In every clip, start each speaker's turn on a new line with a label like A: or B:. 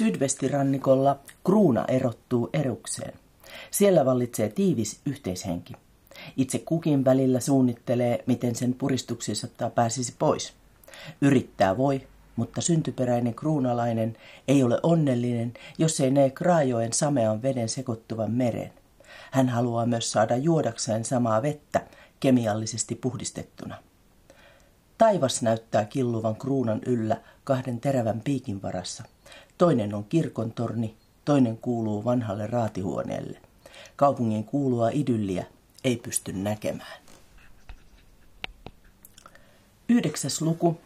A: Sydvestirannikolla kruuna erottuu erukseen. Siellä vallitsee tiivis yhteishenki. Itse kukin välillä suunnittelee, miten sen puristuksissa pääsisi pois. Yrittää voi, mutta syntyperäinen kruunalainen ei ole onnellinen, jos ei näe Kraajoen samean veden sekoittuvan meren. Hän haluaa myös saada juodakseen samaa vettä, kemiallisesti puhdistettuna. Taivas näyttää killuvan kruunan yllä kahden terävän piikin varassa. Toinen on kirkon torni, toinen kuuluu vanhalle raatihuoneelle. Kaupungin kuulua idylliä ei pysty näkemään. Yhdeksäs luku.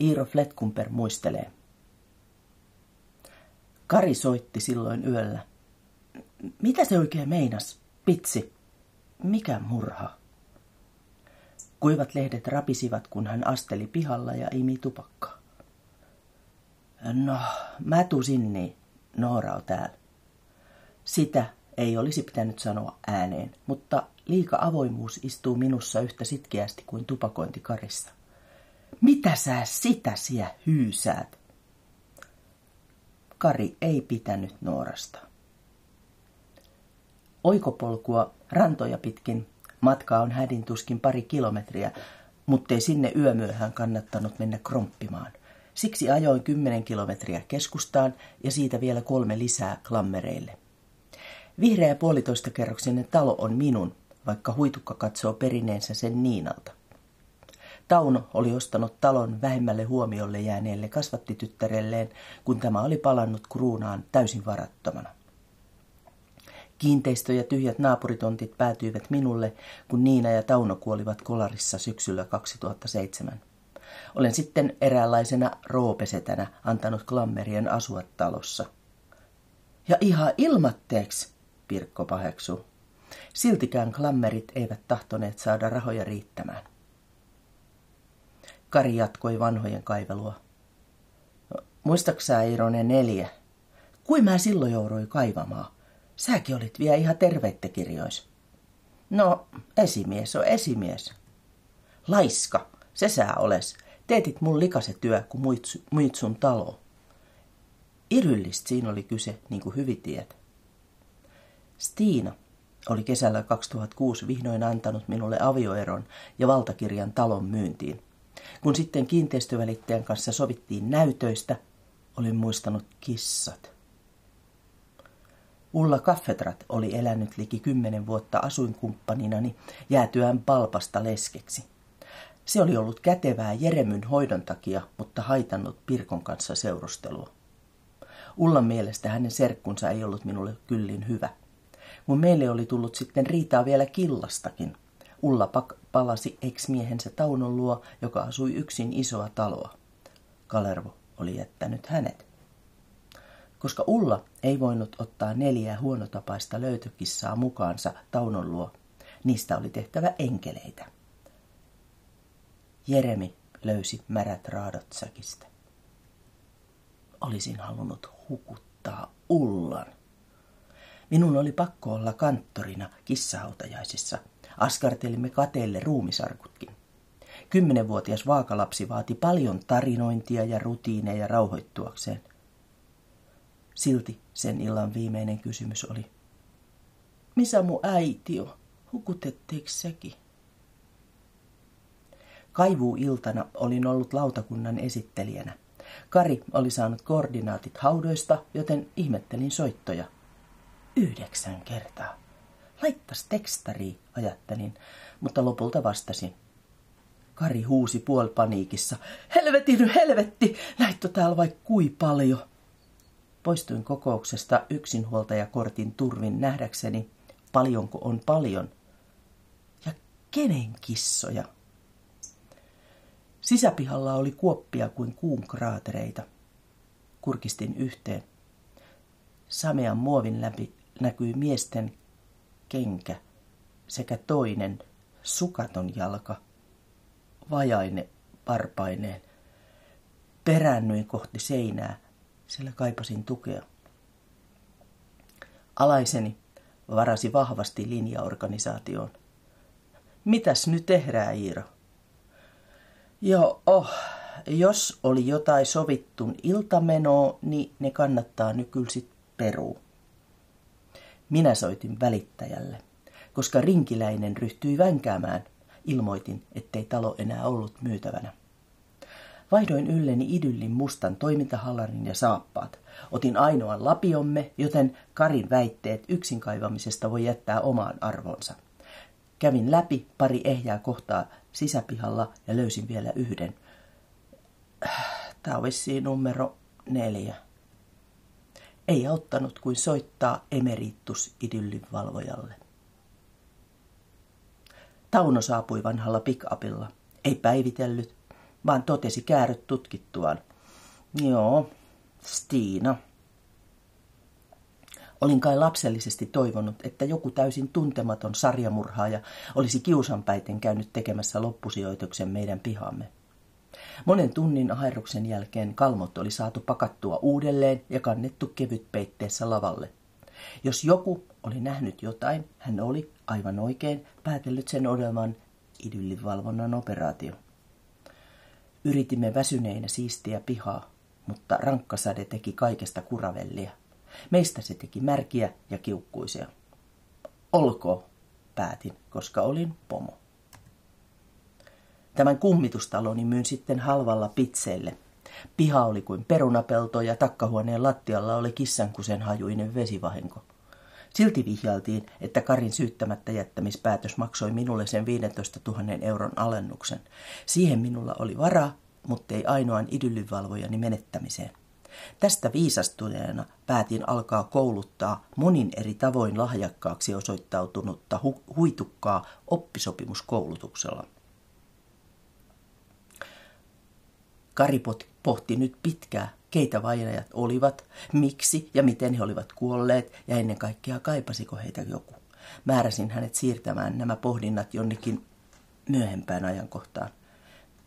A: Iiro Fletkumper muistelee. Kari soitti silloin yöllä. Mitä se oikein meinas? Pitsi. Mikä murha? Kuivat lehdet rapisivat, kun hän asteli pihalla ja imi tupakkaa. No, mä tusin niin. Noora on täällä. Sitä ei olisi pitänyt sanoa ääneen, mutta liika avoimuus istuu minussa yhtä sitkeästi kuin tupakointi karissa. Mitä sä sitä siellä hyysäät? Kari ei pitänyt Noorasta. Oikopolkua rantoja pitkin matka on hädintuskin pari kilometriä, muttei sinne yömyöhään kannattanut mennä kromppimaan. Siksi ajoin kymmenen kilometriä keskustaan ja siitä vielä kolme lisää klammereille. Vihreä puolitoista kerroksinen talo on minun, vaikka huitukka katsoo perineensä sen Niinalta. Tauno oli ostanut talon vähemmälle huomiolle jääneelle kasvattityttärelleen, kun tämä oli palannut kruunaan täysin varattomana. Kiinteistö ja tyhjät naapuritontit päätyivät minulle, kun Niina ja Tauno kuolivat kolarissa syksyllä 2007. Olen sitten eräänlaisena roopesetänä antanut klammerien asua talossa. Ja ihan ilmatteeksi, Pirkko paheksuu. Siltikään klammerit eivät tahtoneet saada rahoja riittämään. Kari jatkoi vanhojen kaivelua. Muistaksä Ironen neljä? Kuin mä silloin jouduin kaivamaan? Säkin olit vielä ihan terveitte kirjois. No, esimies on esimies. Laiska, se sä oles. Teetit mun likaset työ, kun muit, muit sun talo. Iryllistä siinä oli kyse, niin kuin hyvin tiedät. Stiina oli kesällä 2006 vihdoin antanut minulle avioeron ja valtakirjan talon myyntiin. Kun sitten kiinteistövälittäjän kanssa sovittiin näytöistä, olin muistanut kissat. Ulla Kaffetrat oli elänyt liki kymmenen vuotta asuinkumppaninani jäätyään palpasta leskeksi. Se oli ollut kätevää Jeremyn hoidon takia, mutta haitannut Pirkon kanssa seurustelua. Ullan mielestä hänen serkkunsa ei ollut minulle kyllin hyvä. Mun meille oli tullut sitten riitaa vielä killastakin. Ulla palasi ex-miehensä Taunon luo, joka asui yksin isoa taloa. Kalervo oli jättänyt hänet. Koska Ulla ei voinut ottaa neljää huonotapaista löytökissaa mukaansa Taunon luo, niistä oli tehtävä enkeleitä. Jeremi löysi märät raadot säkistä. Olisin halunnut hukuttaa Ullan. Minun oli pakko olla kanttorina kissahautajaisissa. Askartelimme kateelle ruumisarkutkin. Kymmenenvuotias vaakalapsi vaati paljon tarinointia ja rutiineja rauhoittuakseen. Silti sen illan viimeinen kysymys oli. Missä mun äiti on? Hukutetteeko sekin? Kaivuuiltana olin ollut lautakunnan esittelijänä. Kari oli saanut koordinaatit haudoista, joten ihmettelin soittoja. Yhdeksän kertaa. Laittas tekstari, ajattelin, mutta lopulta vastasin. Kari huusi puolpaniikissa. Helvetin helvetti, näittö täällä vaikka kui paljon. Poistuin kokouksesta yksinhuoltajakortin turvin nähdäkseni, paljonko on paljon. Ja kenen kissoja? Sisäpihalla oli kuoppia kuin kuun kraatereita. Kurkistin yhteen. Samean muovin läpi näkyi miesten kenkä sekä toinen sukaton jalka, vajaine parpaineen. Peräännyin kohti seinää, sillä kaipasin tukea. Alaiseni varasi vahvasti linjaorganisaatioon. Mitäs nyt tehdään, Iiro? Joo, oh, jos oli jotain sovittun iltamenoa, niin ne kannattaa nykylsit peruu. Minä soitin välittäjälle. Koska rinkiläinen ryhtyi vänkäämään, ilmoitin, ettei talo enää ollut myytävänä. Vaihdoin ylleni idyllin mustan toimintahallarin ja saappaat. Otin ainoan lapiomme, joten Karin väitteet yksin kaivamisesta voi jättää omaan arvonsa. Kävin läpi pari ehjää kohtaa sisäpihalla ja löysin vielä yhden. Tämä on vissiin numero neljä. Ei auttanut kuin soittaa emeritus idyllin valvojalle. Tauno saapui vanhalla pickupilla. Ei päivitellyt, vaan totesi kääryt tutkittuaan. Joo, Stiina. Olin kai lapsellisesti toivonut, että joku täysin tuntematon sarjamurhaaja olisi kiusanpäiten käynyt tekemässä loppusijoituksen meidän pihamme. Monen tunnin aherruksen jälkeen kalmot oli saatu pakattua uudelleen ja kannettu kevytpeitteessä lavalle. Jos joku oli nähnyt jotain, hän oli, aivan oikein, päätellyt sen olevan idyllivalvonnan operaatio. Yritimme väsyneinä siistiä pihaa, mutta rankkasade teki kaikesta kuravellia. Meistä se teki märkiä ja kiukkuisia. Olko, päätin, koska olin pomo. Tämän kummitustaloni myyn sitten halvalla pitseille. Piha oli kuin perunapelto ja takkahuoneen lattialla oli kissankusen hajuinen vesivahinko. Silti vihjailtiin, että Karin syyttämättä jättämispäätös maksoi minulle sen 15 000 euron alennuksen. Siihen minulla oli varaa, mutta ei ainoan idyllivalvojani menettämiseen. Tästä viisastuneena päätin alkaa kouluttaa monin eri tavoin lahjakkaaksi osoittautunutta hu- huitukkaa oppisopimuskoulutuksella. Kari pohti nyt pitkää, keitä vainajat olivat, miksi ja miten he olivat kuolleet ja ennen kaikkea kaipasiko heitä joku. Määräsin hänet siirtämään nämä pohdinnat jonnekin myöhempään ajankohtaan.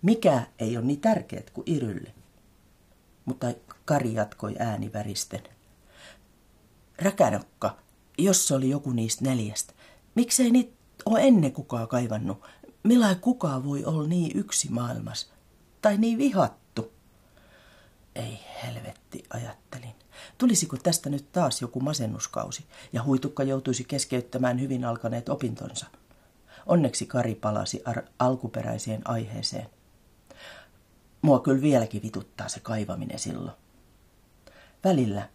A: Mikä ei ole niin tärkeät kuin Irylle? Mutta Kari jatkoi ääni väristen. Räkänokka, jos se oli joku niistä neljästä, miksei niitä ole ennen kukaan kaivannut? Millä kukaan voi olla niin yksi maailmas? Tai niin vihattu? Ei helvetti, ajattelin. Tulisiko tästä nyt taas joku masennuskausi ja huitukka joutuisi keskeyttämään hyvin alkaneet opintonsa? Onneksi Kari palasi ar- alkuperäiseen aiheeseen. Mua kyllä vieläkin vituttaa se kaivaminen silloin. Välillä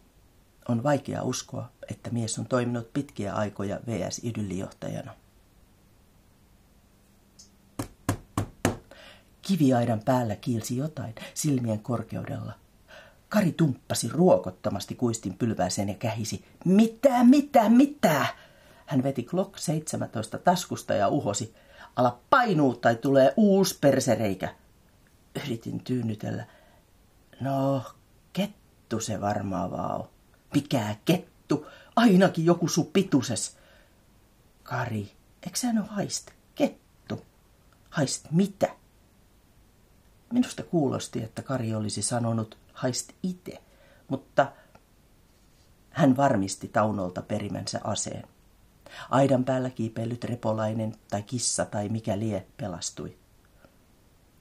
A: on vaikea uskoa, että mies on toiminut pitkiä aikoja VS-idyllijohtajana. Kiviaidan päällä kiilsi jotain silmien korkeudella. Kari tumppasi ruokottomasti kuistin pylvääseen ja kähisi. Mitä, mitä, mitä? Hän veti Glock 17 taskusta ja uhosi. Ala painuu tai tulee uusi persereikä. Yritin tyynnytellä. No, kettu se varmaan vaan on. Mikä kettu? Ainakin joku su pituses. Kari, eikö sä haist? Kettu. Haist mitä? Minusta kuulosti, että Kari olisi sanonut haist ite, mutta hän varmisti Taunolta perimänsä aseen. Aidan päällä kiipeillyt repolainen tai kissa tai mikä lie pelastui.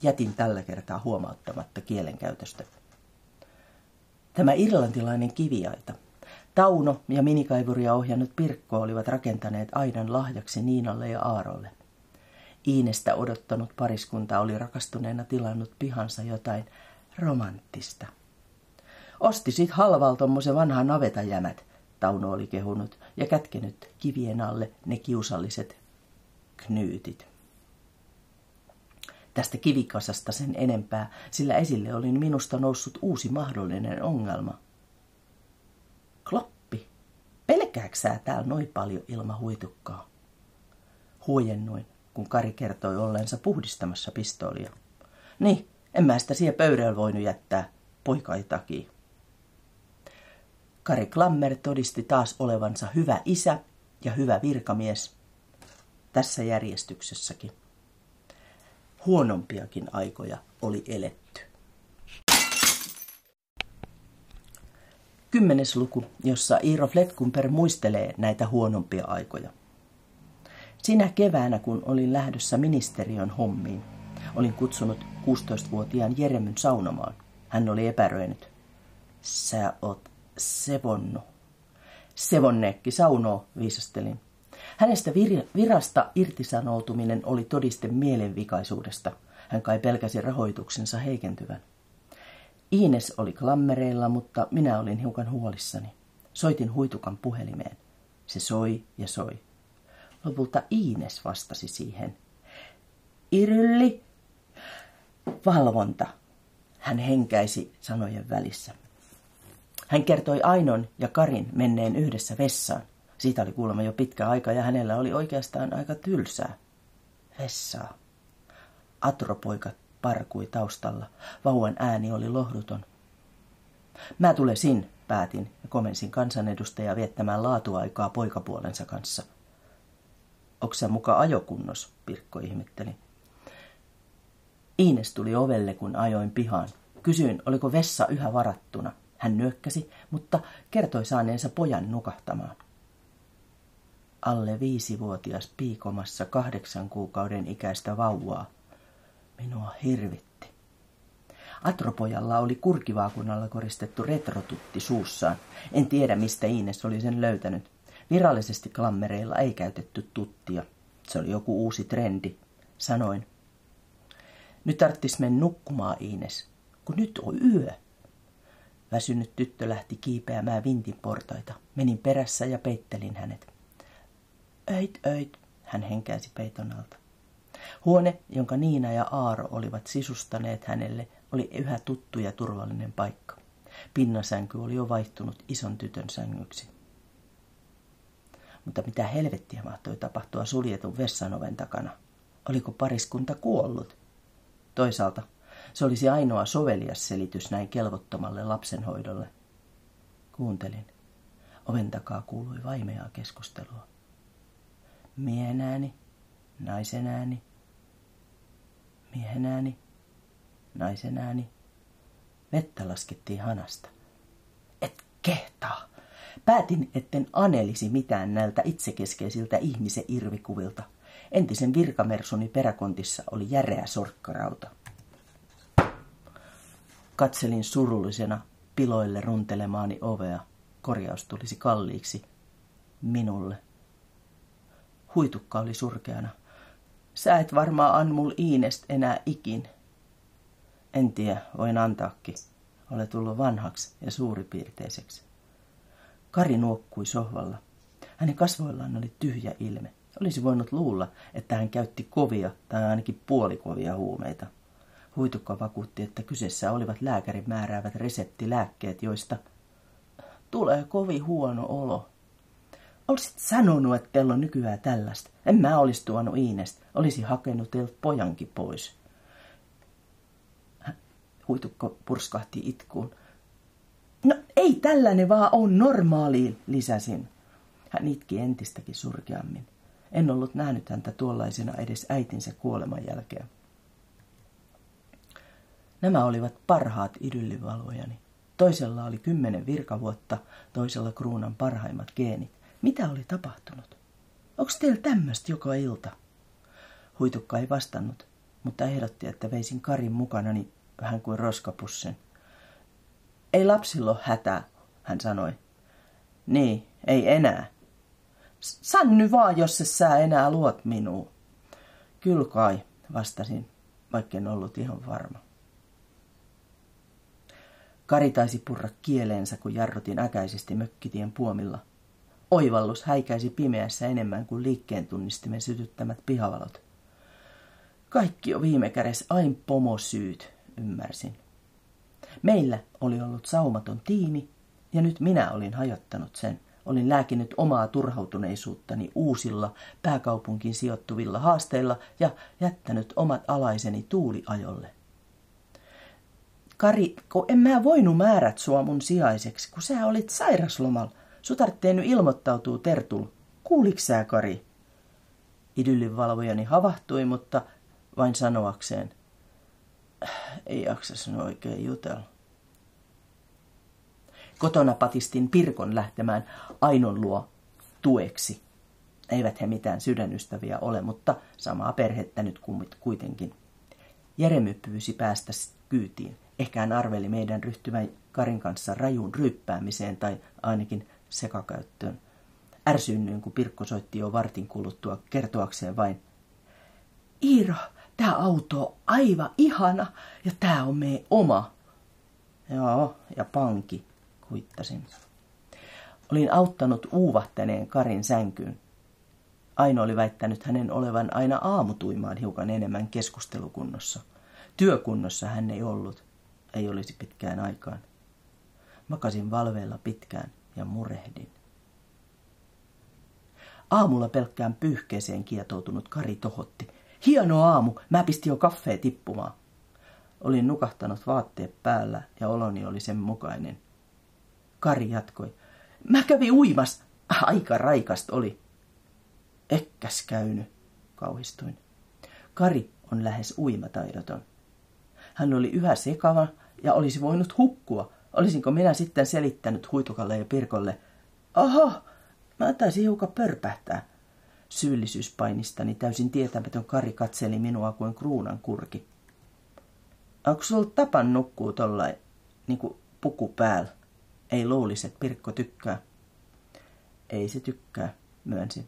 A: Jätin tällä kertaa huomauttamatta kielenkäytöstä. Tämä irlantilainen kiviaita. Tauno ja minikaivuria ohjannut Pirkko olivat rakentaneet aidan lahjaksi Niinalle ja Aarolle. Iinestä odottanut pariskunta oli rakastuneena tilannut pihansa jotain romanttista. Osti sit halval tommosen vanha navetajämät, Tauno oli kehunut, ja kätkenyt kivien alle ne kiusalliset knyytit. Tästä kivikasasta sen enempää, sillä esille oli minusta noussut uusi mahdollinen ongelma. Kloppi, pelkääksää täällä noin paljon ilma huitukkaa? Huojennuin kun Kari kertoi ollensa puhdistamassa pistoolia. Niin, en mä sitä siihen pöydällä voinut jättää, poika ei takia. Kari Klammer todisti taas olevansa hyvä isä ja hyvä virkamies. Tässä järjestyksessäkin. Huonompiakin aikoja oli eletty. Kymmenes luku, jossa Iiro Fletkumper muistelee näitä huonompia aikoja. Sinä keväänä, kun olin lähdössä ministeriön hommiin, Olin kutsunut 16-vuotiaan Jeremyn saunomaan. Hän oli epäröinyt. Sä oot sevonnu. Sevonneekki saunoo, viisastelin. Hänestä vir- virasta irtisanoutuminen oli todiste mielenvikaisuudesta. Hän kai pelkäsi rahoituksensa heikentyvän. Iines oli klammereilla, mutta minä olin hiukan huolissani. Soitin huitukan puhelimeen. Se soi ja soi. Lopulta Iines vastasi siihen. Irylli, valvonta. Hän henkäisi sanojen välissä. Hän kertoi Ainon ja Karin menneen yhdessä vessaan. Siitä oli kuulemma jo pitkä aika ja hänellä oli oikeastaan aika tylsää. Vessaa. Atropoika parkui taustalla. Vauvan ääni oli lohduton. Mä tulesin, päätin ja komensin kansanedustajaa viettämään laatuaikaa poikapuolensa kanssa. Oksa muka ajokunnos, Pirkko ihmetteli. Iines tuli ovelle, kun ajoin pihaan. Kysyin, oliko vessa yhä varattuna. Hän nyökkäsi, mutta kertoi saaneensa pojan nukahtamaan. Alle viisivuotias piikomassa kahdeksan kuukauden ikäistä vauvaa. Minua hirvitti. Atropojalla oli kurkivaakunnalla koristettu retrotutti suussaan. En tiedä, mistä Iines oli sen löytänyt. Virallisesti klammereilla ei käytetty tuttia. Se oli joku uusi trendi. Sanoin. Nyt tarttis mennä nukkumaan, Iines, kun nyt on yö. Väsynyt tyttö lähti kiipeämään vintin portaita. Menin perässä ja peittelin hänet. Öit, öit, hän henkäisi peiton alta. Huone, jonka Niina ja Aaro olivat sisustaneet hänelle, oli yhä tuttu ja turvallinen paikka. Pinnasänky oli jo vaihtunut ison tytön sängyksi. Mutta mitä helvettiä mahtoi tapahtua suljetun vessanoven takana? Oliko pariskunta kuollut? Toisaalta se olisi ainoa sovelias selitys näin kelvottomalle lapsenhoidolle. Kuuntelin. Oven takaa kuului vaimeaa keskustelua. Miehen ääni, naisen ääni, miehen ääni, naisen ääni. Vettä laskettiin hanasta. Et kehtaa. Päätin, etten anelisi mitään näiltä itsekeskeisiltä ihmisen irvikuvilta. Entisen virkamersoni peräkontissa oli järeä sorkkarauta. Katselin surullisena piloille runtelemaani ovea. Korjaus tulisi kalliiksi. Minulle. Huitukka oli surkeana. Sä et varmaan an mul Iinest enää ikin. En tiedä, voin antaakin. Ole tullut vanhaksi ja suuripiirteiseksi. Kari nuokkui sohvalla. Hänen kasvoillaan oli tyhjä ilme. Olisi voinut luulla, että hän käytti kovia tai ainakin puolikovia huumeita. Huitukka vakuutti, että kyseessä olivat lääkärin määräävät reseptilääkkeet, joista tulee kovin huono olo. Olisit sanonut, että teillä on nykyään tällaista. En mä olisi tuonut Iinestä. Olisi hakenut teiltä pojankin pois. Huitukko purskahti itkuun. No ei tällainen vaan on normaaliin, lisäsin. Hän itki entistäkin surkeammin. En ollut nähnyt häntä tuollaisena edes äitinsä kuoleman jälkeen. Nämä olivat parhaat idyllivalvojani. Toisella oli kymmenen virkavuotta, toisella kruunan parhaimmat geenit. Mitä oli tapahtunut? Onko teillä tämmöistä joka ilta? Huitukka ei vastannut, mutta ehdotti, että veisin Karin mukanani vähän kuin roskapussen. Ei lapsilla ole hätää, hän sanoi. Niin, ei enää. Sanny vaan, jos se sä enää luot minuun. Kyllä kai, vastasin, vaikka ollut ihan varma. Kari taisi purra kieleensä, kun jarrutin äkäisesti mökkitien puomilla. Oivallus häikäisi pimeässä enemmän kuin liikkeen tunnistimen sytyttämät pihavalot. Kaikki on viime kädessä ain pomosyyt, ymmärsin. Meillä oli ollut saumaton tiimi, ja nyt minä olin hajottanut sen. Olin lääkinyt omaa turhautuneisuuttani uusilla pääkaupunkiin sijoittuvilla haasteilla ja jättänyt omat alaiseni tuuliajolle. Kari, kun en mä voinut määrät sua mun sijaiseksi, kun sä olit sairaslomalla. Su nyt ilmoittautuu Tertul. Kuuliks sä, Kari? Idyllin valvojani havahtui, mutta vain sanoakseen. Ei jaksa sen oikein jutella. Kotona patistin Pirkon lähtemään Ainon luo tueksi. Eivät he mitään sydänystäviä ole, mutta samaa perhettä nyt kuitenkin. Jeremy pyysi päästä kyytiin. Ehkä hän arveli meidän ryhtyvän Karin kanssa rajuun ryppäämiseen tai ainakin sekakäyttöön. Ärsynnyin, kun Pirkko soitti jo vartin kuluttua kertoakseen vain. Iiro, tämä auto on aivan ihana ja tämä on meidän oma. Joo, ja panki, kuittasin. Olin auttanut uuvahtaneen Karin sänkyyn. Aino oli väittänyt hänen olevan aina aamutuimaan hiukan enemmän keskustelukunnossa. Työkunnossa hän ei ollut, ei olisi pitkään aikaan. Makasin valveilla pitkään ja murehdin. Aamulla pelkkään pyyhkeeseen kietoutunut Kari tohotti. Hieno aamu, mä pistin jo kaffee tippumaan. Olin nukahtanut vaatteet päällä ja oloni oli sen mukainen. Kari jatkoi. Mä kävin uimas. Aika raikast oli. Ekkäs käynyt, kauhistuin. Kari on lähes uimataidoton. Hän oli yhä sekava ja olisi voinut hukkua. Olisinko minä sitten selittänyt Huitukalle ja Pirkolle, oho, mä taisin hiukan pörpähtää. Syyllisyyspainistani täysin tietämätön Kari katseli minua kuin kruunan kurki. Onko sulla tapan nukkuu tollain, niin kuin puku päällä? Ei luulisi, että Pirkko tykkää. Ei se tykkää, myönsin.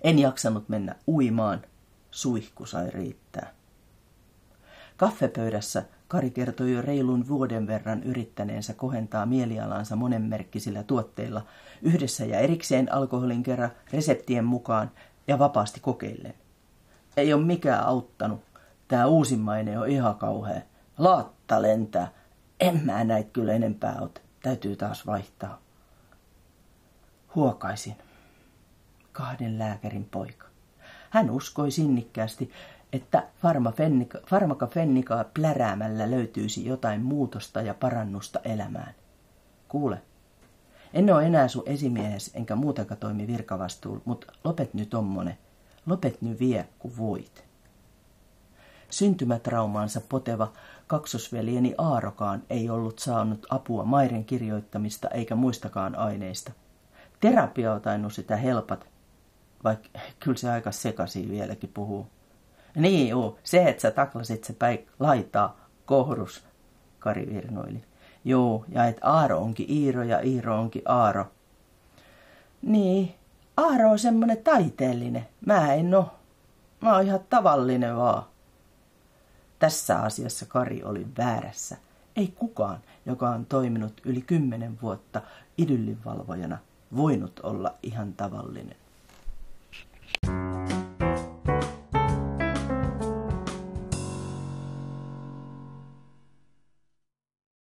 A: En jaksanut mennä uimaan. Suihku sai riittää. Kaffepöydässä Kari kertoi jo reilun vuoden verran yrittäneensä kohentaa mielialansa monenmerkkisillä tuotteilla yhdessä ja erikseen alkoholin kerran reseptien mukaan ja vapaasti kokeillen. Ei ole mikään auttanut. Tämä uusimmainen on ihan kauhea. Laatta lentää. En mä näitä kyllä enempää ot. Täytyy taas vaihtaa. Huokaisin. Kahden lääkärin poika. Hän uskoi sinnikkäästi, että farmakafennikaa pläräämällä löytyisi jotain muutosta ja parannusta elämään. Kuule, en ole enää sun esimiehes enkä muutenkaan toimi virkavastuulla, mutta lopet nyt ommone. Lopet nyt vie, kun voit. Syntymätraumaansa poteva kaksosveljeni Aarokaan ei ollut saanut apua Mairen kirjoittamista eikä muistakaan aineista. Terapia on tainnut sitä helpat, vaikka kyllä se aika sekaisin vieläkin puhuu. Niin juu, se, että sä taklasit se päin laitaa, kohdus, Kari virnoili. Joo, ja että Aaro onkin Iiro ja Iiro onkin Aaro. Niin, Aaro on semmonen taiteellinen. Mä en oo. Mä oon ihan tavallinen vaan. Tässä asiassa Kari oli väärässä. Ei kukaan, joka on toiminut yli kymmenen vuotta idyllinvalvojana, voinut olla ihan tavallinen.